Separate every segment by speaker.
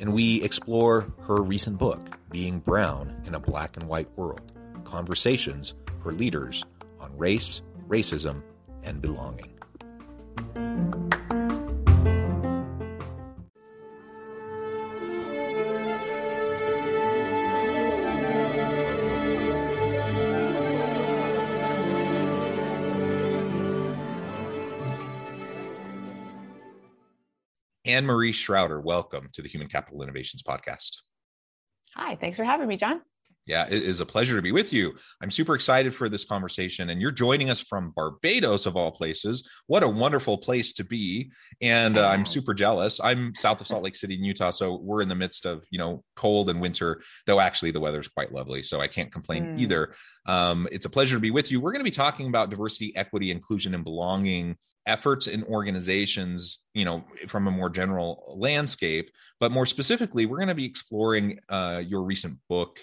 Speaker 1: and we explore her recent book, Being Brown in a Black and White World Conversations for Leaders on Race, Racism, and Belonging. Anne Marie Shrouder, welcome to the Human Capital Innovations Podcast.
Speaker 2: Hi, thanks for having me, John.
Speaker 1: Yeah, it is a pleasure to be with you. I'm super excited for this conversation, and you're joining us from Barbados, of all places. What a wonderful place to be! And uh, I'm super jealous. I'm south of Salt Lake City in Utah, so we're in the midst of you know cold and winter. Though actually the weather's quite lovely, so I can't complain mm. either. Um, it's a pleasure to be with you. We're going to be talking about diversity, equity, inclusion, and belonging efforts in organizations, you know, from a more general landscape. But more specifically, we're going to be exploring uh, your recent book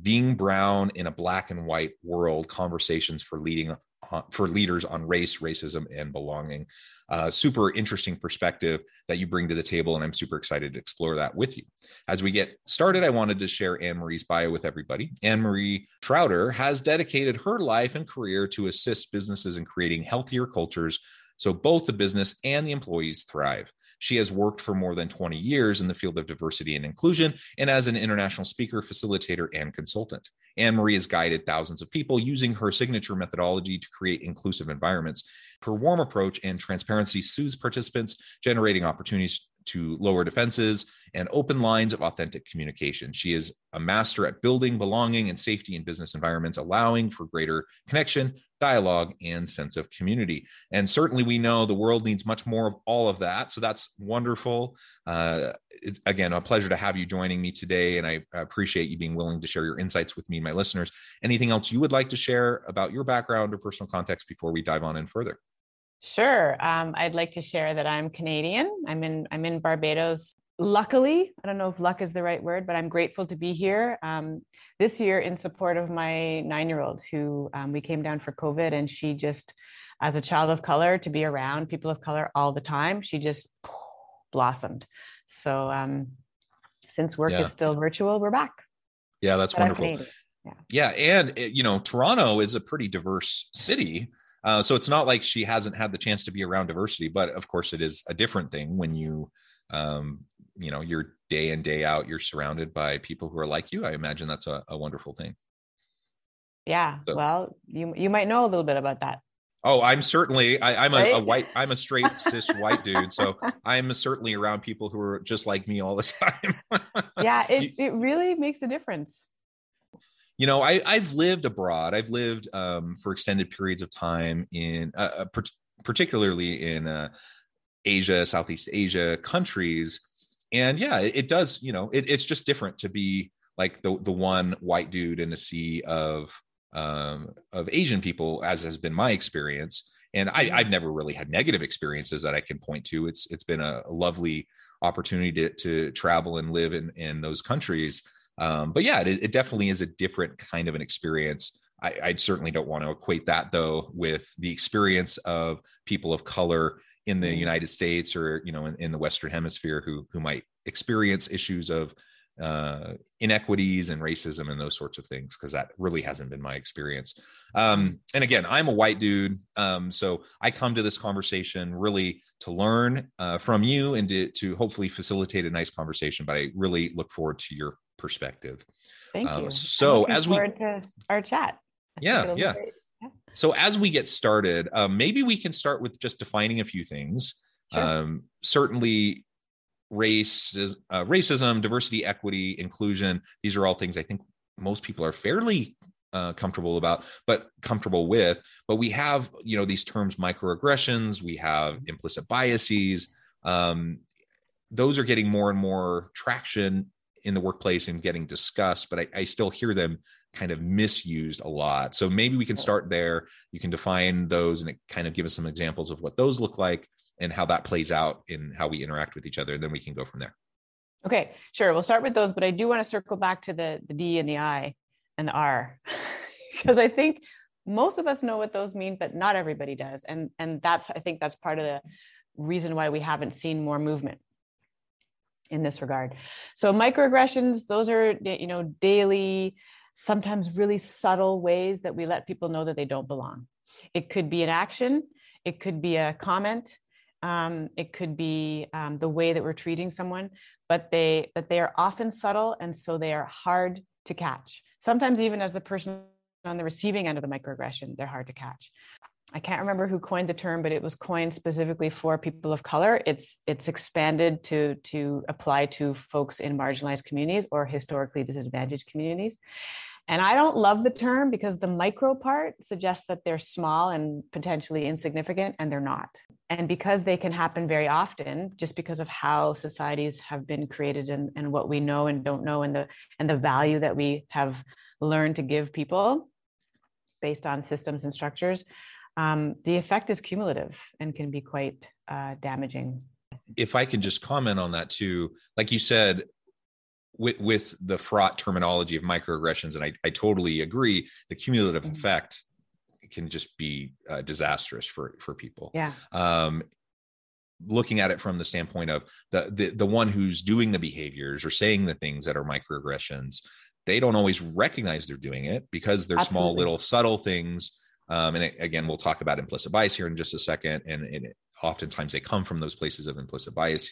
Speaker 1: being brown in a black and white world conversations for leading uh, for leaders on race racism and belonging. Uh, super interesting perspective that you bring to the table and i'm super excited to explore that with you. As we get started i wanted to share anne marie's bio with everybody. Anne marie shrouder has dedicated her life and career to assist businesses in creating healthier cultures so both the business and the employees thrive she has worked for more than 20 years in the field of diversity and inclusion and as an international speaker, facilitator, and consultant. Anne Marie has guided thousands of people using her signature methodology to create inclusive environments. Her warm approach and transparency soothes participants, generating opportunities to lower defenses and open lines of authentic communication. She is a master at building belonging and safety in business environments, allowing for greater connection, dialogue, and sense of community. And certainly, we know the world needs much more of all of that. So that's wonderful. Uh, it's, again, a pleasure to have you joining me today. And I appreciate you being willing to share your insights with me and my listeners. Anything else you would like to share about your background or personal context before we dive on in further?
Speaker 2: Sure. Um, I'd like to share that I'm Canadian. I'm in I'm in Barbados. Luckily, I don't know if luck is the right word, but I'm grateful to be here um, this year in support of my nine-year-old who um, we came down for COVID, and she just, as a child of color, to be around people of color all the time, she just blossomed. So um, since work yeah. is still virtual, we're back.
Speaker 1: Yeah, that's but wonderful. Yeah. yeah, and eh, you know, Toronto is a pretty diverse city. Uh, so it's not like she hasn't had the chance to be around diversity, but of course it is a different thing when you, um, you know, you're day in day out, you're surrounded by people who are like you. I imagine that's a, a wonderful thing.
Speaker 2: Yeah. So, well, you you might know a little bit about that.
Speaker 1: Oh, I'm certainly I, am right? a, a, white I'm a straight cis white dude, so I'm certainly around people who are just like me all the time.
Speaker 2: yeah, it, it really makes a difference
Speaker 1: you know I, i've lived abroad i've lived um, for extended periods of time in uh, uh per- particularly in uh, asia southeast asia countries and yeah it, it does you know it, it's just different to be like the the one white dude in a sea of um, of asian people as has been my experience and I, have never really had negative experiences that I can point to. It's it's been a, a lovely opportunity to, to travel and live in in those countries. Um, but yeah, it, it, definitely is a different kind of an experience. I, I, certainly don't want to equate that though with the experience of people of color in the mm-hmm. United States or you know in, in the Western Hemisphere who who might experience issues of uh, inequities and racism and those sorts of things because that really hasn't been my experience um, and again i'm a white dude um, so i come to this conversation really to learn uh, from you and to, to, hopefully facilitate a nice conversation but i really look forward to your perspective
Speaker 2: thank um, you
Speaker 1: so as we
Speaker 2: to our chat
Speaker 1: yeah yeah so as we get started um, maybe we can start with just defining a few things sure. um, certainly race, uh, racism, diversity, equity, inclusion. These are all things I think most people are fairly uh, comfortable about, but comfortable with. But we have, you know, these terms microaggressions. We have implicit biases. Um, those are getting more and more traction in the workplace and getting discussed, but I, I still hear them kind of misused a lot. So maybe we can start there. You can define those and kind of give us some examples of what those look like and how that plays out in how we interact with each other. And then we can go from there.
Speaker 2: Okay, sure. We'll start with those, but I do want to circle back to the, the D and the I and the R, because I think most of us know what those mean, but not everybody does. And, and that's, I think that's part of the reason why we haven't seen more movement in this regard. So microaggressions, those are, you know, daily, sometimes really subtle ways that we let people know that they don't belong. It could be an action, it could be a comment, um, it could be um, the way that we're treating someone but they but they are often subtle and so they are hard to catch sometimes even as the person on the receiving end of the microaggression they're hard to catch i can't remember who coined the term but it was coined specifically for people of color it's it's expanded to to apply to folks in marginalized communities or historically disadvantaged communities and I don't love the term because the micro part suggests that they're small and potentially insignificant, and they're not. And because they can happen very often, just because of how societies have been created and, and what we know and don't know, and the and the value that we have learned to give people based on systems and structures, um, the effect is cumulative and can be quite uh, damaging.
Speaker 1: If I can just comment on that too, like you said, with with the fraught terminology of microaggressions, and I, I totally agree. The cumulative mm-hmm. effect can just be uh, disastrous for for people.
Speaker 2: Yeah.
Speaker 1: Um, looking at it from the standpoint of the, the the one who's doing the behaviors or saying the things that are microaggressions, they don't always recognize they're doing it because they're Absolutely. small little subtle things. Um, and it, again, we'll talk about implicit bias here in just a second. And, and it, oftentimes they come from those places of implicit bias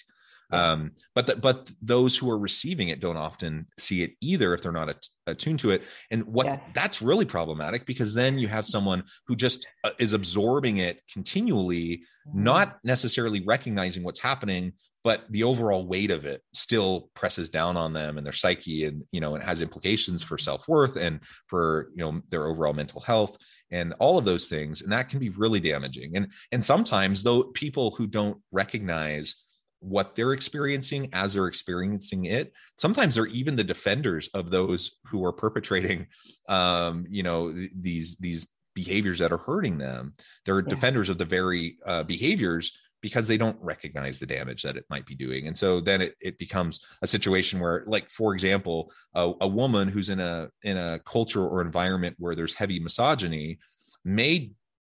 Speaker 1: um, but the, but those who are receiving it don't often see it either if they're not at, attuned to it. And what yes. that's really problematic because then you have someone who just uh, is absorbing it continually, mm-hmm. not necessarily recognizing what's happening, but the overall weight of it still presses down on them and their psyche and you know it has implications for self-worth and for you know their overall mental health and all of those things. And that can be really damaging. And and sometimes though people who don't recognize what they're experiencing as they're experiencing it sometimes they're even the defenders of those who are perpetrating um you know these these behaviors that are hurting them. They're yeah. defenders of the very uh, behaviors because they don't recognize the damage that it might be doing and so then it, it becomes a situation where like for example a, a woman who's in a in a culture or environment where there's heavy misogyny may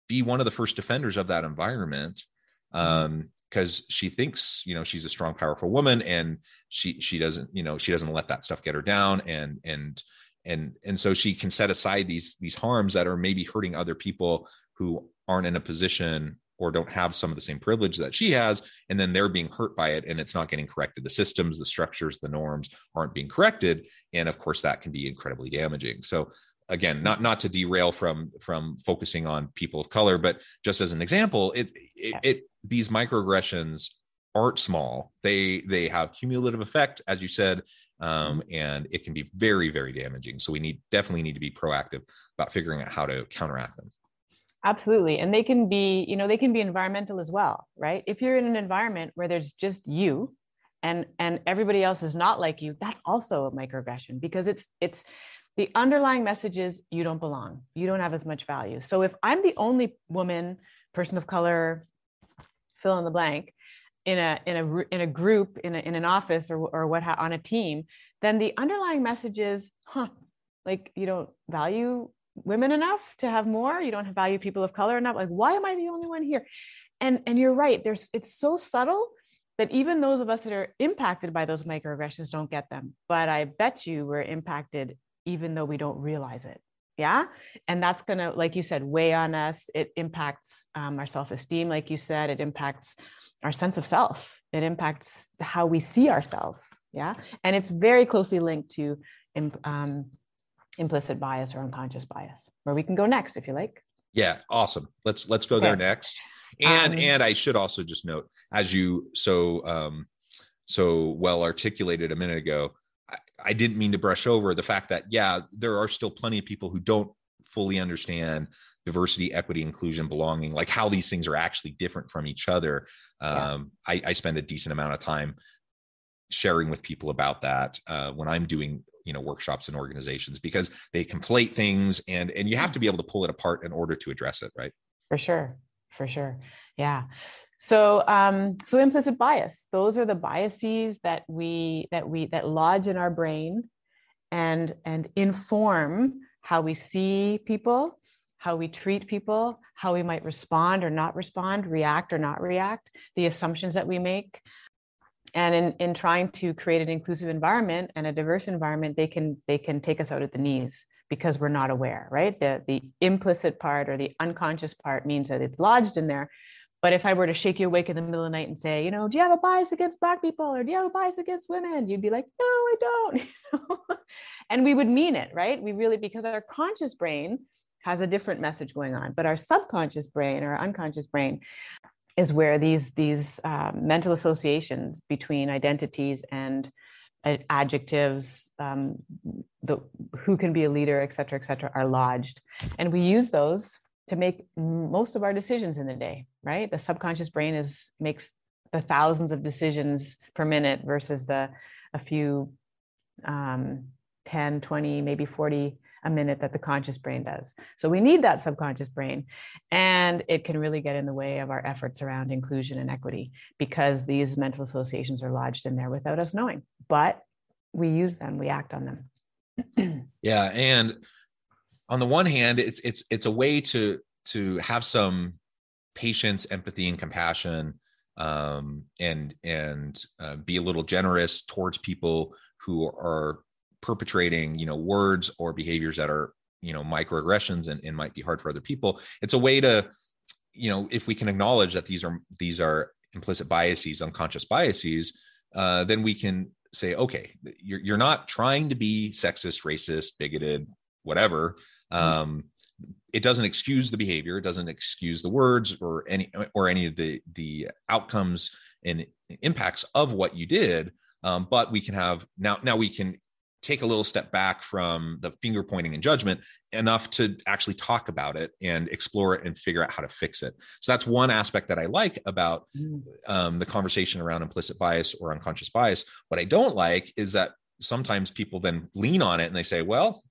Speaker 1: be one of the first defenders of that environment mm-hmm. um, because she thinks you know she's a strong powerful woman and she she doesn't you know she doesn't let that stuff get her down and and and and so she can set aside these these harms that are maybe hurting other people who aren't in a position or don't have some of the same privilege that she has and then they're being hurt by it and it's not getting corrected. The systems the structures the norms aren't being corrected and of course that can be incredibly damaging. So again not not to derail from from focusing on people of color but just as an example it it, it these microaggressions aren't small. They they have cumulative effect as you said um, mm-hmm. and it can be very very damaging. So we need definitely need to be proactive about figuring out how to counteract them
Speaker 2: absolutely and they can be you know they can be environmental as well right? If you're in an environment where there's just you and and everybody else is not like you that's also a microaggression because it's it's the underlying message is you don't belong you don't have as much value. So if i'm the only woman person of color fill in the blank in a in a in a group in, a, in an office or or what ha- on a team then the underlying message is huh like you don't value women enough to have more you don't value people of color enough like why am i the only one here and and you're right there's it's so subtle that even those of us that are impacted by those microaggressions don't get them. But I bet you we're impacted even though we don't realize it. Yeah. And that's to, like you said, weigh on us. It impacts um, our self esteem, like you said, it impacts our sense of self, it impacts how we see ourselves. Yeah. And it's very closely linked to um, implicit bias or unconscious bias, where we can go next if you like.
Speaker 1: Yeah, awesome. Let's let's go okay. there next. And um, and I should also just note, as you so um, so well articulated a minute ago, I, I didn't mean to brush over the fact that yeah, there are still plenty of people who don't fully understand diversity, equity, inclusion, belonging, like how these things are actually different from each other. Um, yeah. I, I, spend a decent amount of time sharing with people about that uh, when I'm doing you know workshops and organizations because they conflate things and and you have to be able to pull it apart in order to address it, right?
Speaker 2: For sure, for sure, yeah. So, um, so implicit bias; those are the biases that we that we that lodge in our brain, and and inform how we see people, how we treat people, how we might respond or not respond, react or not react, the assumptions that we make. And in, in trying to create an inclusive environment and a diverse environment, they can they can take us out at the knees because we're not aware, right? The the implicit part or the unconscious part means that it's lodged in there. But if I were to shake you awake in the middle of the night and say, you know, do you have a bias against black people or do you have a bias against women? You'd be like, no, I don't. and we would mean it, right? We really because our conscious brain has a different message going on. But our subconscious brain or our unconscious brain is where these these um, mental associations between identities and uh, adjectives, um, the who can be a leader, et cetera, et cetera, are lodged, and we use those to make most of our decisions in the day. Right, the subconscious brain is makes the thousands of decisions per minute versus the a few um, 10 20 maybe 40 a minute that the conscious brain does. So we need that subconscious brain. And it can really get in the way of our efforts around inclusion and equity because these mental associations are lodged in there without us knowing. But we use them, we act on
Speaker 1: them. yeah. And on the one hand, it's it's it's a way to to have some patience, empathy, and compassion um, and and uh, be a little generous towards people who are perpetrating you know words or behaviors that are you know microaggressions and, and might be hard for other people. It's a way to you know if we can acknowledge that these are these are implicit biases unconscious biases uh, then we can say okay you're, you're not trying to be sexist racist bigoted whatever. Mm-hmm. um, it doesn't excuse the behavior. It doesn't excuse the words or any or any of the the outcomes and impacts of what you did. Um, but we can have now now we can take a little step back from the finger pointing and judgment enough to actually talk about it and explore it and figure out how to fix it. So that's one aspect that I like about mm. um, the conversation around implicit bias or unconscious bias. What I don't like is that sometimes people then lean on it and they say, well,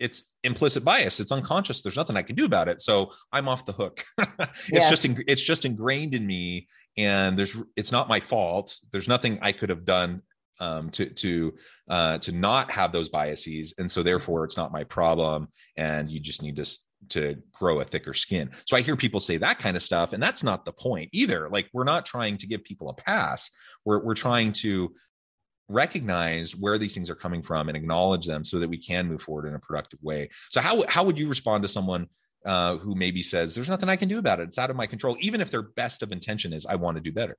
Speaker 1: it's implicit bias it's unconscious there's nothing i can do about it so i'm off the hook it's yeah. just it's just ingrained in me and there's it's not my fault there's nothing i could have done um, to to uh, to not have those biases, and so therefore it's not my problem, and you just need to to grow a thicker skin. So I hear people say that kind of stuff, and that's not the point either. Like we're not trying to give people a pass. We're we're trying to recognize where these things are coming from and acknowledge them so that we can move forward in a productive way. So how how would you respond to someone uh, who maybe says there's nothing I can do about it. It's out of my control, even if their best of intention is I want to do better.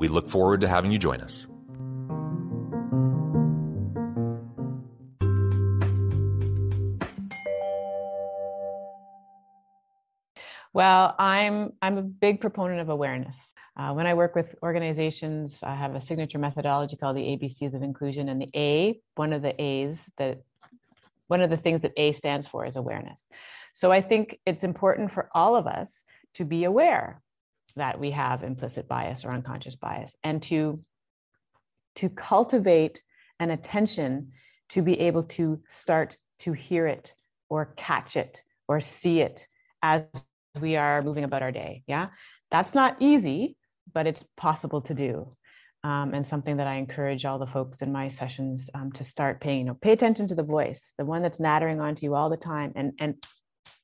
Speaker 1: We look forward to having you join us.
Speaker 2: Well, I'm I'm a big proponent of awareness. Uh, when I work with organizations, I have a signature methodology called the ABCs of inclusion, and the A, one of the A's that one of the things that A stands for is awareness. So I think it's important for all of us to be aware that we have implicit bias or unconscious bias, and to to cultivate an attention to be able to start to hear it or catch it or see it as we are moving about our day. Yeah. That's not easy, but it's possible to do. Um, and something that I encourage all the folks in my sessions um, to start paying, you know, pay attention to the voice, the one that's nattering onto you all the time and, and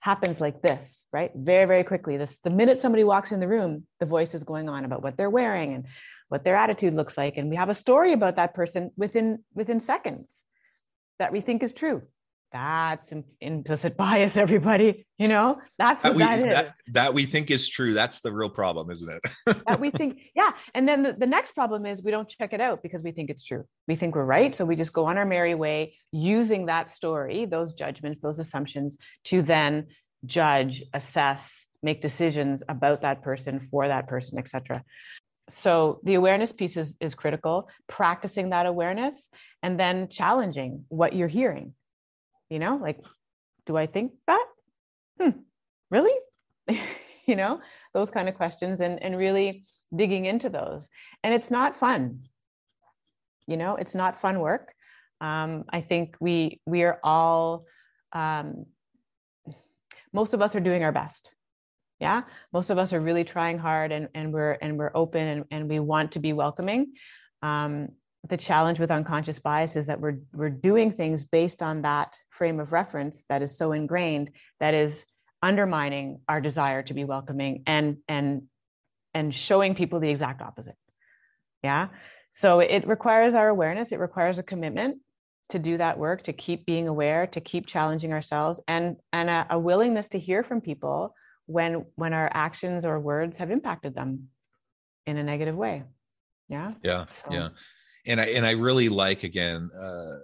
Speaker 2: happens like this, right? Very, very quickly. This, the minute somebody walks in the room, the voice is going on about what they're wearing and what their attitude looks like. And we have a story about that person within, within seconds that we think is true that's implicit bias everybody you know? That's what that, we, that is. that,
Speaker 1: that, we think is true. That's the real problem isn't it?
Speaker 2: That we think yeah. And then the, the next problem is we don't check it out because we think it's true. We think we're right so we just go on our merry way using that story those judgments those assumptions to then judge assess make decisions about that person for that person etc so the awareness piece is, is critical practicing that awareness and then challenging what you're hearing you know like do i think that? Hmm, really? You know those kind of questions and and really digging into those. And it's not fun. You know it's not fun work. Um, i think we we are all um, most of us are doing our best. Yeah? Most of us are really trying hard and, and we're and we're open and, and we want to be welcoming. Um, the challenge with unconscious bias is that we're we're doing things based on that frame of reference that is so ingrained that is undermining our desire to be welcoming and and and showing people the exact opposite. Yeah? So it requires our awareness. It requires a commitment to do that work to keep being aware to keep challenging ourselves and and a, a willingness to hear from people when when our actions or words have impacted them in a negative way. Yeah?
Speaker 1: Yeah so. yeah and I and I really like again uh,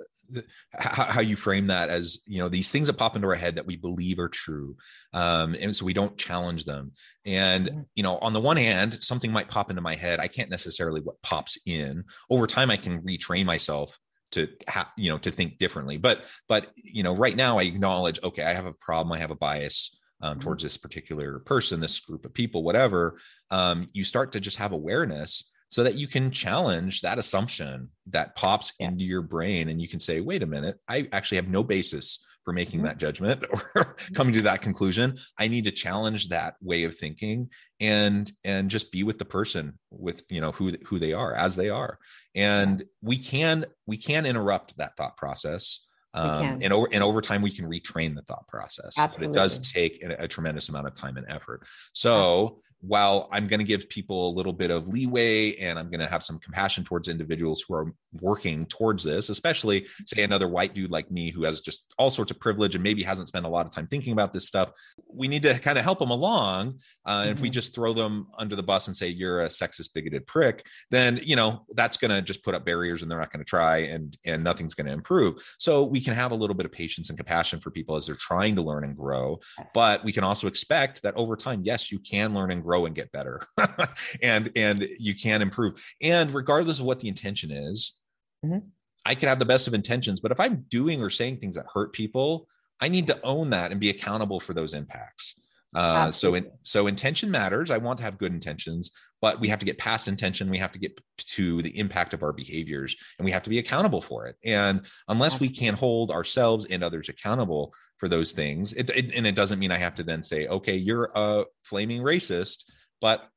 Speaker 1: how, how, you frame that as you know these things that pop into our head that we believe are true, um, and so we don't challenge them. And mm-hmm. you know, on the one hand, something might pop into my head. I can't necessarily what pops in. Over time, I can retrain myself to have you know to think differently. But but you know, right now, I acknowledge okay, I have a problem. I have a bias. Um, mm-hmm. towards this particular person, this group of people, whatever, um, you start to just have awareness so that you can challenge that assumption that pops into your brain and you can say wait a minute i actually have no basis for making mm-hmm. that judgment or mm-hmm. coming to that conclusion. I need to challenge that way of thinking and and just be with the person with you know who who they are as they are. And we can we can interrupt that thought process um, and over and over time we can retrain the thought process Absolutely. but it does take a, a, tremendous amount of time and effort. So while I'm going to give people a little bit of leeway and I'm going to have some compassion towards individuals who are working towards this, especially say another white dude like me who has just all sorts of privilege and maybe hasn't spent a lot of time thinking about this stuff, we need to kind of help them along. Uh, mm-hmm. If we mm-hmm. just throw them under the bus and say you're a sexist, bigoted prick, then you know that's going to just put up barriers and they're not going to try and and nothing's going to improve. So we can have a little bit of patience and compassion for people as they're trying to learn and grow, but we can also expect that over time, yes, you can learn and grow and get better and and you can improve and regardless of what the intention is mm-hmm. i can have the best of intentions but if i'm doing or saying things that hurt people i need to own that and be accountable for those impacts. Uh, so in, so intention matters. I want to have good intentions but we have to get past intention. We have to get to the impact of our behaviors and we have to be accountable for it. And unless we can hold ourselves and others accountable for those things. It, it, and it doesn't mean I have to then say, okay, you're a flaming racist, but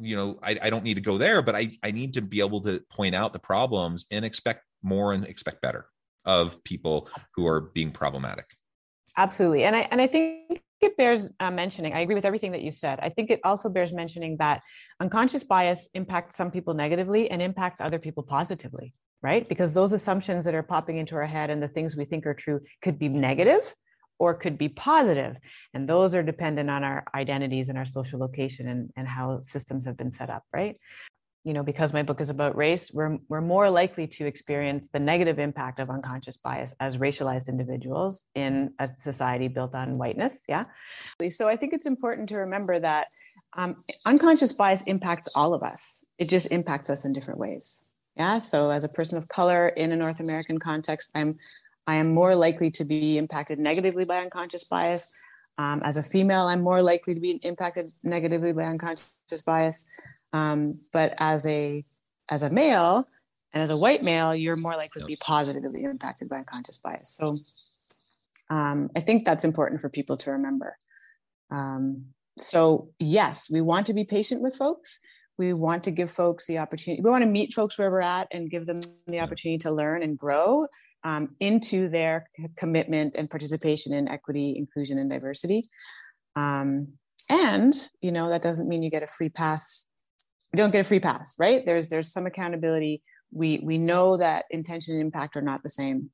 Speaker 1: you know, I, I don't need to go there, but I, I need to be able to point out the problems and expect more and expect better of people who are being problematic.
Speaker 2: Absolutely. And I, and I think it bears uh, mentioning, I agree with everything that you said. I think it also bears mentioning that unconscious bias impacts some people negatively and impacts other people positively right? Because those assumptions that are popping into our head and the things we think are true could be negative or could be positive. And those are dependent on our identities and our social location and, and how systems have been set up, right? You know, because my book is about race, we're, we're more likely to experience the negative impact of unconscious bias as racialized individuals in a society built on whiteness. Yeah. So I think it's important to remember that um, unconscious bias impacts all of us, it just impacts us in different ways. Yeah. So as a person of color in a North American context, I'm I am more likely to be impacted negatively by unconscious bias. Um, as a female, I'm more likely to be impacted negatively by unconscious bias. Um, but as a as a male and as a white male, you're more likely to be positively impacted by unconscious bias. So um, I think that's important for people to remember. Um, so yes, we want to be patient with folks we want to give folks the opportunity we want to meet folks where we're at and give them the opportunity to learn and grow um, into their commitment and participation in equity inclusion and diversity. Um, and you know that doesn't mean you get a free pass. You don't get a free pass right? There's there's some accountability. We we know that intention and impact are not the same.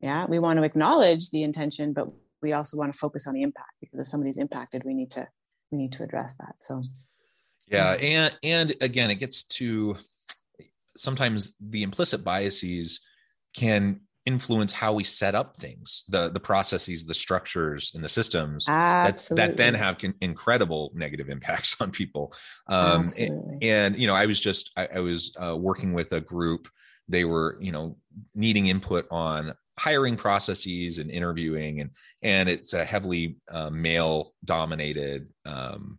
Speaker 2: Yeah we want to acknowledge the intention but we also want to focus on the impact because if somebody's impacted we need to we need to address that. So
Speaker 1: yeah and and again it gets to sometimes the implicit biases can influence how we set up things the the processes the structures and the systems that, that then have can, incredible negative impacts on people. Um and, and, you know i was just i, I was uh, working with a group. They were you know needing input on hiring processes and interviewing and and it's a heavily uh, male dominated um,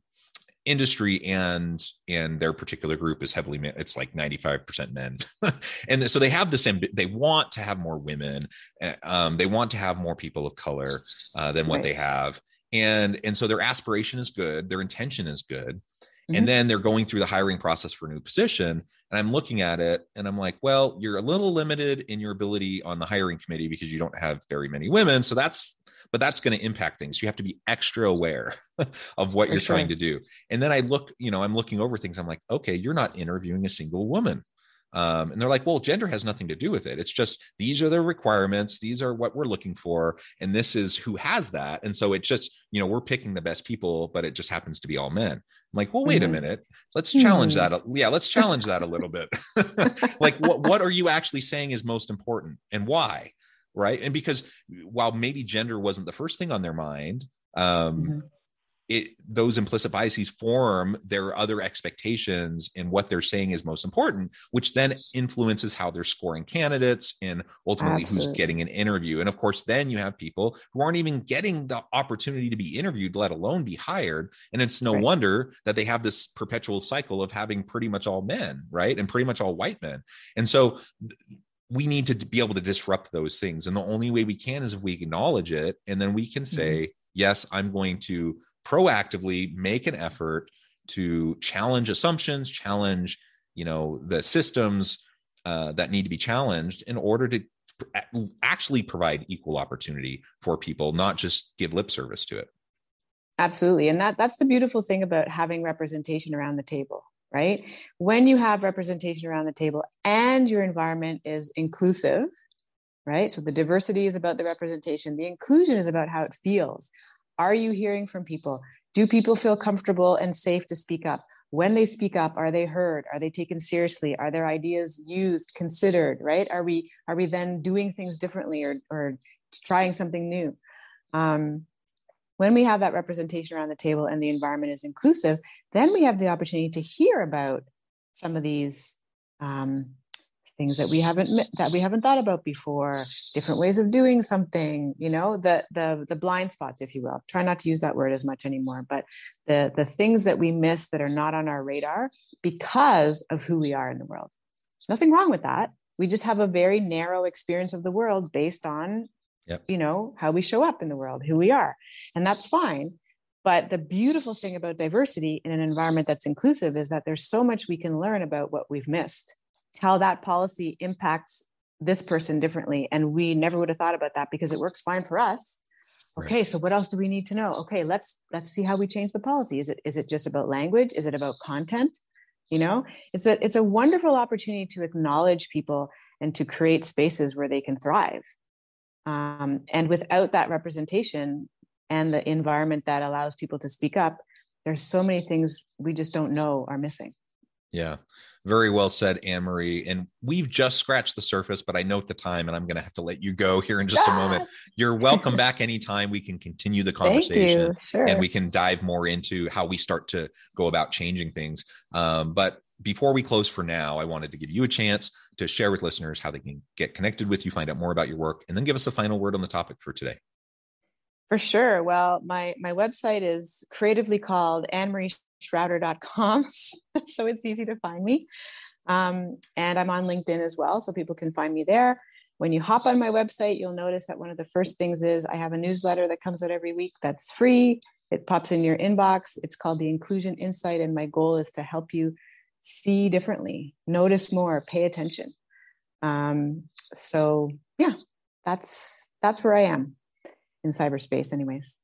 Speaker 1: industry and and their particular group is heavily men. it's like 95% men and so they have this they want to have more women eh, um, they want to have more people of color uh, than what right. they have and and so their aspiration is good their intention is good mm-hmm. and then they're going through the hiring process for a new position and i'm looking at it and i'm like well you're a little limited in your ability on the hiring committee because you don't have very many women so that's but that's going to impact things. You have to be extra aware of what For you're sure. trying to do. And then I look, you know, I'm looking over things. I'm like, okay, you're not interviewing a single woman. Um, and they're like, well, gender has nothing to do with it. It's just these are the requirements. These are what we're looking for. And this is who has that. And so it's just, you know, we're picking the best people, but it just happens to be all men. I'm like, well, wait mm-hmm. a minute. Let's challenge mm-hmm. that. Yeah, let's challenge that a little bit. like, what, what are you actually saying is most important and why? Right and because while maybe gender wasn't the first thing on their mind um mm-hmm. it those implicit biases form their other expectations and what they're saying is most important which then influences how they're scoring candidates and ultimately Absolutely. who's getting an interview and of course then you have people who aren't even getting the opportunity to be interviewed let alone be hired and it's no right. wonder that they have this perpetual cycle of having pretty much all men right and pretty much all white men and so we need to be able to disrupt those things. And the only way we can is if we acknowledge it. And then we can say, mm-hmm. yes, I'm going to proactively make an effort to challenge assumptions, challenge, you know, the systems uh, that need to be challenged in order to actually provide equal opportunity for people, not just give lip service to it.
Speaker 2: Absolutely. And that that's the beautiful thing about having representation around the table right? When you have representation around the table and your environment is inclusive, right? So the diversity is about the representation, the inclusion is about how it feels. Are you hearing from people? Do people feel comfortable and safe to speak up? When they speak up, are they heard? Are they taken seriously? Are their ideas used, considered, right? Are we are we then doing things differently or or trying something new? Um, when we have that representation around the table and the environment is inclusive, then we have the opportunity to hear about some of these um, things that we haven't that we haven't thought about before, different ways of doing something. You know, the the the blind spots, if you will. Try not to use that word as much anymore, but the the things that we miss that are not on our radar because of who we are in the world. There's nothing wrong with that. We just have a very narrow experience of the world based on yep. you know how we show up in the world who we are and that's fine but the beautiful thing about diversity in an environment that's inclusive is that there's so much we can learn about what we've missed how that policy impacts this person differently. And we never would have thought about that because it works fine for us. Okay right. so what else do we need to know? Okay let's let's see how we change the policy. Is it is it just about language? Is it about content? You know it's a it's a wonderful opportunity to acknowledge people and to create spaces where they can thrive. Um, and without that representation and the environment that allows people to speak up, there's so many things we just don't know are missing.
Speaker 1: Yeah. Very well said, Anne Marie. And we've just scratched the surface, but I note the time and I'm going to have to let you go here in just a moment. You're welcome back anytime. We can continue the conversation
Speaker 2: sure.
Speaker 1: and we can dive more into how we start to go about changing things. Um, but before we close for now, I wanted to give you a chance to share with listeners how they can get connected with you, find out more about your work, and then give us a final word on the topic for today.
Speaker 2: For sure. Well, my my website is creatively called annemarieshrouder.com, so it's easy to find me. Um, and I'm on LinkedIn as well, so people can find me there. When you hop on my website, you'll notice that one of the first things is I have a newsletter that comes out every week that's free. It pops in your inbox. It's called the Inclusion Insight, and my goal is to help you see differently, notice more, pay attention. Um, so yeah, that's that's where I am in cyberspace, anyways.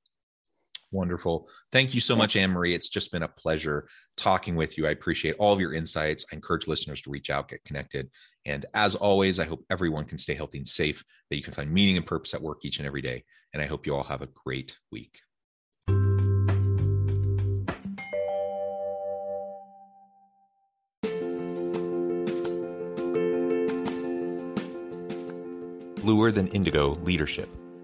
Speaker 1: Wonderful. Thank you so much, Anne Marie. It's just been a pleasure talking with you. I appreciate all of your insights. I encourage listeners to reach out, get connected. And as always, I hope everyone can stay healthy and safe, that you can find meaning and purpose at work each and every day. And I hope you all have a great week. Bluer Than Indigo Leadership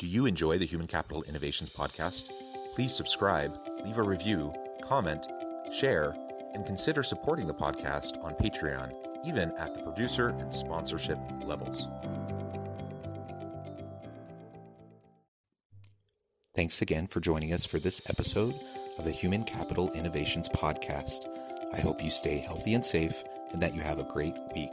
Speaker 1: Do you enjoy the Human Capital Innovations podcast? Please subscribe, leave a review, comment, share, and consider supporting the podcast on Patreon, even at the producer and sponsorship levels. Thanks again for joining us for this episode of the Human Capital Innovations podcast. I hope you stay healthy and safe and that you have a great week.